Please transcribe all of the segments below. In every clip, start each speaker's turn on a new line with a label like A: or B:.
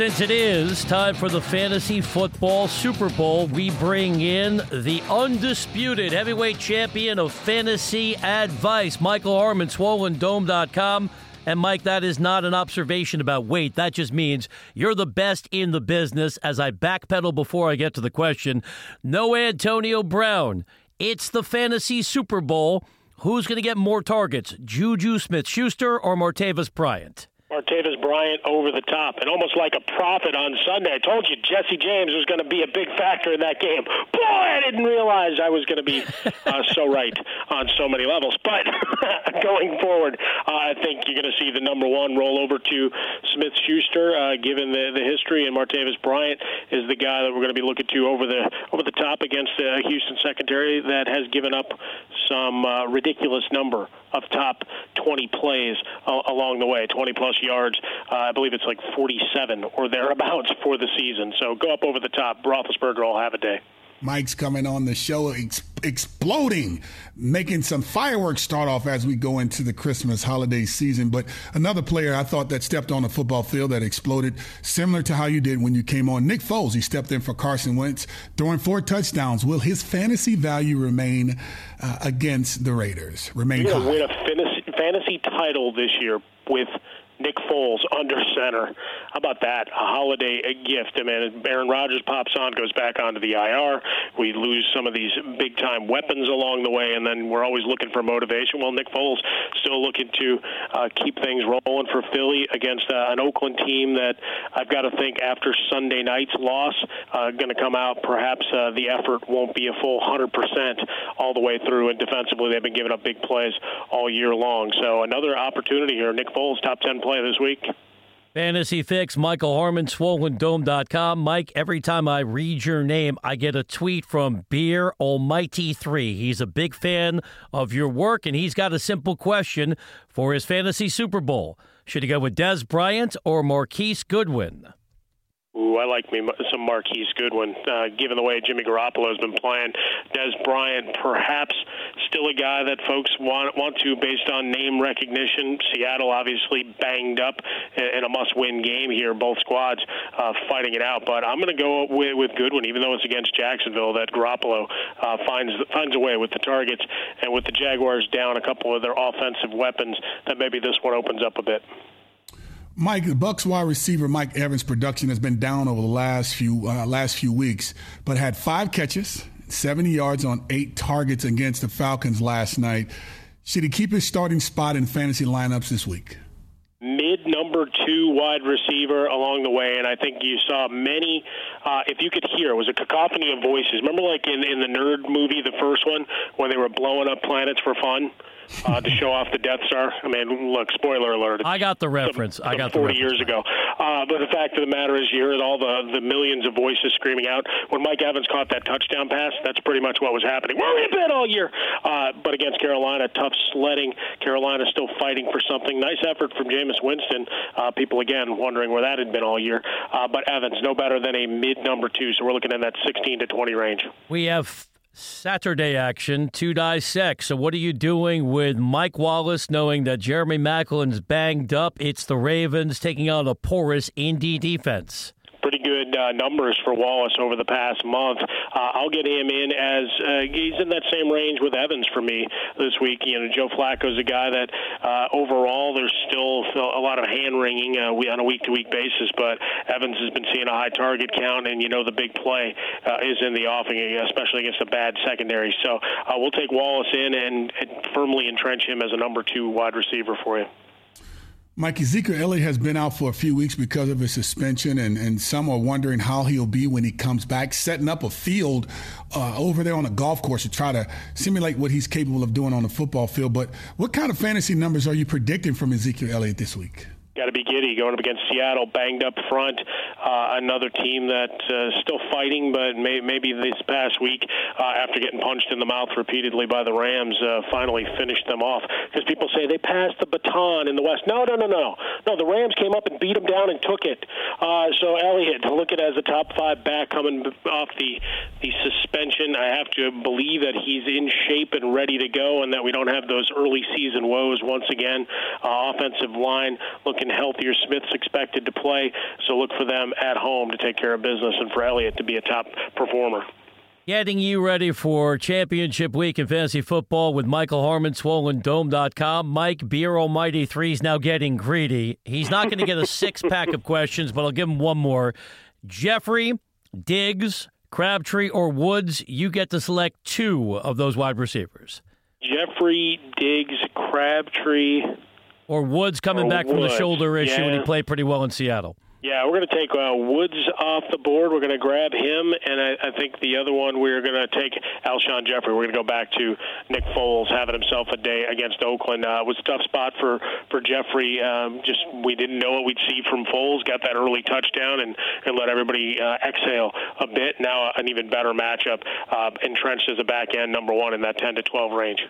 A: Since it is time for the Fantasy Football Super Bowl, we bring in the undisputed heavyweight champion of fantasy advice, Michael Harmon, SwollenDome.com. And Mike, that is not an observation about weight. That just means you're the best in the business. As I backpedal before I get to the question, no Antonio Brown. It's the Fantasy Super Bowl. Who's going to get more targets, Juju Smith Schuster or Martavis Bryant?
B: Martavis Bryant over the top, and almost like a prophet on Sunday. I told you Jesse James was going to be a big factor in that game. Boy, I didn't realize I was going to be uh, so right on so many levels. But going forward, uh, I think you're going to see the number one roll over to Smith Schuster, uh, given the, the history, and Martavis Bryant is the guy that we're going to be looking to over the over the top against the Houston secondary that has given up some uh, ridiculous number of top 20 plays uh, along the way, 20 plus yards. Uh, I believe it's like 47 or thereabouts for the season. So go up over the top. Roethlisberger will have a day.
C: Mike's coming on the show, exploding, making some fireworks start off as we go into the Christmas holiday season. But another player I thought that stepped on the football field that exploded, similar to how you did when you came on, Nick Foles. He stepped in for Carson Wentz, throwing four touchdowns. Will his fantasy value remain uh, against the Raiders? Remain
B: You're
C: high?
B: going to win a fantasy, fantasy title this year with Nick Foles under center. How about that? A holiday a gift. I mean, Aaron Rodgers pops on, goes back onto the IR. We lose some of these big time weapons along the way, and then we're always looking for motivation. Well, Nick Foles still looking to uh, keep things rolling for Philly against uh, an Oakland team that I've got to think after Sunday night's loss, uh, going to come out. Perhaps uh, the effort won't be a full 100% all the way through, and defensively they've been giving up big plays all year long. So another opportunity here. Nick Foles, top 10 play this week.
A: Fantasy Fix, Michael Harmon, SwollenDome.com. Mike, every time I read your name, I get a tweet from Beer Almighty 3. He's a big fan of your work, and he's got a simple question for his Fantasy Super Bowl. Should he go with Dez Bryant or Marquise Goodwin?
B: Ooh, I like me some Marquise Goodwin. Uh, given the way Jimmy Garoppolo has been playing, Dez Bryant perhaps still a guy that folks want want to based on name recognition. Seattle obviously banged up in a must-win game here. Both squads uh, fighting it out, but I'm going to go with, with Goodwin, even though it's against Jacksonville. That Garoppolo uh, finds finds a way with the targets and with the Jaguars down a couple of their offensive weapons. That maybe this one opens up a bit.
C: Mike, the Bucks wide receiver Mike Evans' production has been down over the last few uh, last few weeks, but had five catches, 70 yards on eight targets against the Falcons last night. Should he keep his starting spot in fantasy lineups this week?
B: mid number two wide receiver along the way, and I think you saw many. Uh, if you could hear, it was a cacophony of voices. Remember, like in in the Nerd movie, the first one, when they were blowing up planets for fun. Uh, to show off the Death Star. I mean, look, spoiler alert.
A: I got the reference.
B: Some,
A: I got
B: some 40
A: the
B: years ago. Uh, but the fact of the matter is, you heard all the, the millions of voices screaming out. When Mike Evans caught that touchdown pass, that's pretty much what was happening. Where we been all year? Uh, but against Carolina, tough sledding. Carolina still fighting for something. Nice effort from Jameis Winston. Uh, people, again, wondering where that had been all year. Uh, but Evans, no better than a mid number two. So we're looking in that 16 to 20 range.
A: We have Saturday action to dissect. So, what are you doing with Mike Wallace, knowing that Jeremy Maclin's banged up? It's the Ravens taking on a porous Indy defense
B: pretty good uh, numbers for Wallace over the past month. Uh, I'll get him in as uh, he's in that same range with Evans for me this week. You know, Joe Flacco's a guy that uh, overall there's still a lot of hand wringing uh, on a week to week basis, but Evans has been seeing a high target count, and you know the big play uh, is in the offing, especially against a bad secondary. So uh, we'll take Wallace in and, and firmly entrench him as a number two wide receiver for you.
C: Mike Ezekiel Elliott has been out for a few weeks because of his suspension, and, and some are wondering how he'll be when he comes back, setting up a field uh, over there on a golf course to try to simulate what he's capable of doing on the football field. But what kind of fantasy numbers are you predicting from Ezekiel Elliott this week?
B: got to be giddy going up against Seattle, banged up front. Uh, another team that uh, still fighting, but may, maybe this past week, uh, after getting punched in the mouth repeatedly by the Rams, uh, finally finished them off. Because people say they passed the baton in the West. No, no, no, no, no. The Rams came up and beat them down and took it. Uh, so Elliott, look at as a top five back coming off the the suspension. I have to believe that he's in shape and ready to go, and that we don't have those early season woes once again. Uh, offensive line looking healthier. Smith's expected to play, so look for them at home to take care of business, and for Elliott to be a top performer.
A: Getting you ready for championship week in fantasy football with Michael Harmon, SwollenDome.com. Mike, Beer Almighty 3 is now getting greedy. He's not going to get a six pack of questions, but I'll give him one more. Jeffery, Diggs, Crabtree, or Woods, you get to select two of those wide receivers.
B: Jeffery, Diggs, Crabtree.
A: Or Woods coming back
B: Woods.
A: from the shoulder issue,
B: yeah.
A: and he played pretty well in Seattle.
B: Yeah, we're going to take uh, Woods off the board. We're going to grab him, and I, I think the other one we're going to take Alshon Jeffery. We're going to go back to Nick Foles having himself a day against Oakland. Uh, it was a tough spot for for Jeffery. Um, just we didn't know what we'd see from Foles. Got that early touchdown and and let everybody uh, exhale a bit. Now an even better matchup, uh, entrenched as a back end number one in that 10 to 12 range.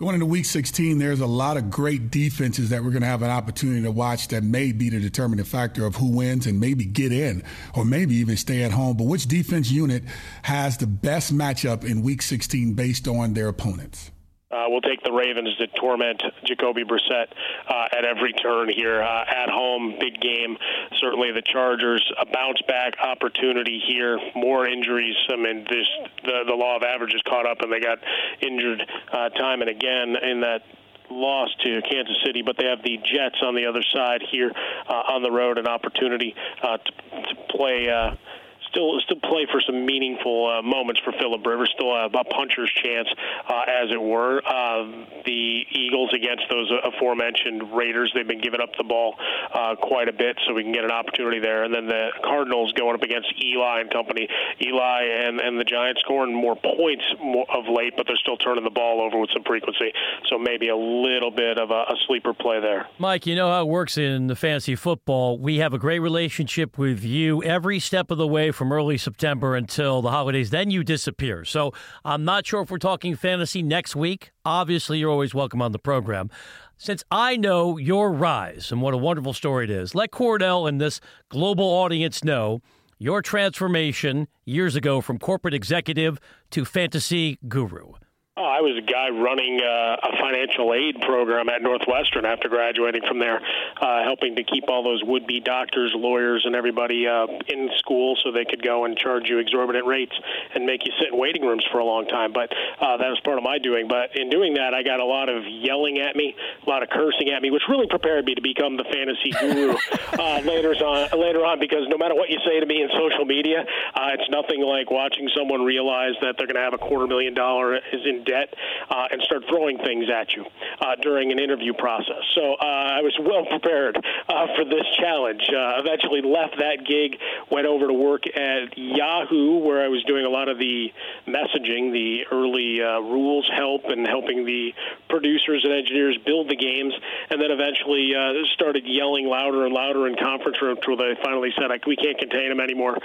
C: Going into week 16, there's a lot of great defenses that we're going to have an opportunity to watch that may be the determining factor of who wins and maybe get in or maybe even stay at home. But which defense unit has the best matchup in week 16 based on their opponents?
B: Uh, we'll take the Ravens to torment Jacoby Brissett uh, at every turn here. Uh, at home, big game. Certainly the Chargers, a bounce back opportunity here. More injuries. I mean, this the, the law of averages caught up, and they got injured uh, time and again in that loss to Kansas City, but they have the Jets on the other side here uh, on the road, an opportunity uh, to, to play. Uh, still still play for some meaningful uh, moments for Philip Rivers. Still a, a puncher's chance, uh, as it were. Uh, the Eagles against those aforementioned Raiders, they've been giving up the ball uh, quite a bit, so we can get an opportunity there. And then the Cardinals going up against Eli and company. Eli and, and the Giants scoring more points of late, but they're still turning the ball over with some frequency. So maybe a little bit of a, a sleeper play there.
A: Mike, you know how it works in the fantasy football. We have a great relationship with you every step of the way from early September until the holidays. Then you disappear. So I'm not sure if we're talking fantasy next week. Obviously, you're always welcome on the program. Since I know your rise and what a wonderful story it is, let Kordell and this global audience know your transformation years ago from corporate executive to fantasy guru.
B: Oh, I was a guy running uh, a financial aid program at Northwestern after graduating from there, uh, helping to keep all those would-be doctors, lawyers, and everybody uh, in school so they could go and charge you exorbitant rates and make you sit in waiting rooms for a long time. But uh, that was part of my doing. But in doing that, I got a lot of yelling at me, a lot of cursing at me, which really prepared me to become the fantasy guru uh, later on. Later on, because no matter what you say to me in social media, uh, it's nothing like watching someone realize that they're going to have a quarter million dollar is debt uh, and start throwing things at you uh, during an interview process. So uh, I was well prepared uh, for this challenge. Uh, eventually left that gig, went over to work at Yahoo, where I was doing a lot of the messaging, the early rules help, and helping the producers and engineers build the games, and then eventually started yelling louder and louder in conference rooms until they finally said, "We can't contain them anymore."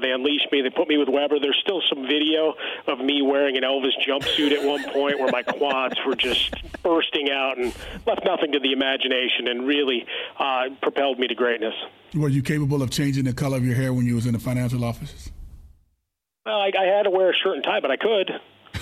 B: they unleashed me. They put me with Weber. There's still some video of me wearing an Elvis jumpsuit at one point where my quads were just bursting out and left nothing to the imagination and really uh, propelled me to greatness.
C: Were you capable of changing the color of your hair when you was in the financial offices?
B: Well, I, I had to wear a shirt and tie, but I could.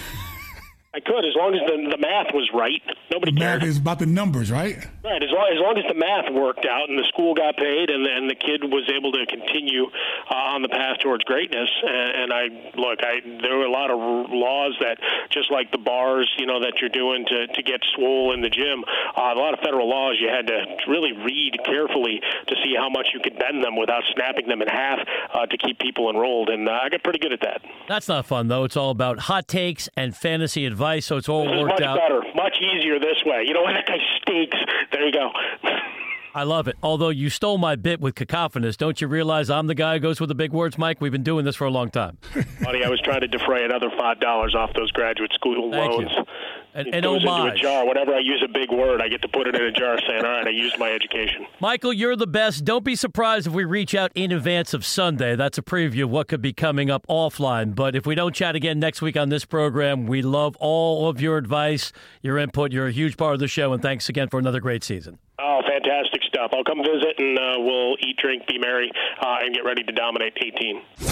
B: I could, as long as the, the math was right. Nobody
C: the
B: cared.
C: math is about the numbers, right?
B: Right. As long, as long as the math worked out and the school got paid and, and the kid was able to continue uh, on the path towards greatness. And, and I look, I there were a lot of laws that, just like the bars, you know, that you're doing to to get swole in the gym. Uh, a lot of federal laws you had to really read carefully to see how much you could bend them without snapping them in half uh, to keep people enrolled. And uh, I got pretty good at that.
A: That's not fun though. It's all about hot takes and fantasy advice so it's all
B: this
A: worked
B: much
A: out.
B: better, much easier this way. You know what? That guy stinks. There you go.
A: I love it. Although you stole my bit with cacophonous, don't you realize I'm the guy who goes with the big words, Mike? We've been doing this for a long time.
B: Buddy, I was trying to defray another five dollars off those graduate school
A: Thank
B: loans.
A: You. An,
B: it
A: an
B: goes
A: homage.
B: into a jar. Whenever I use a big word, I get to put it in a jar, saying, "All right, I used my education."
A: Michael, you're the best. Don't be surprised if we reach out in advance of Sunday. That's a preview of what could be coming up offline. But if we don't chat again next week on this program, we love all of your advice, your input. You're a huge part of the show, and thanks again for another great season.
B: Oh, fantastic stuff! I'll come visit, and uh, we'll eat, drink, be merry, uh, and get ready to dominate 18.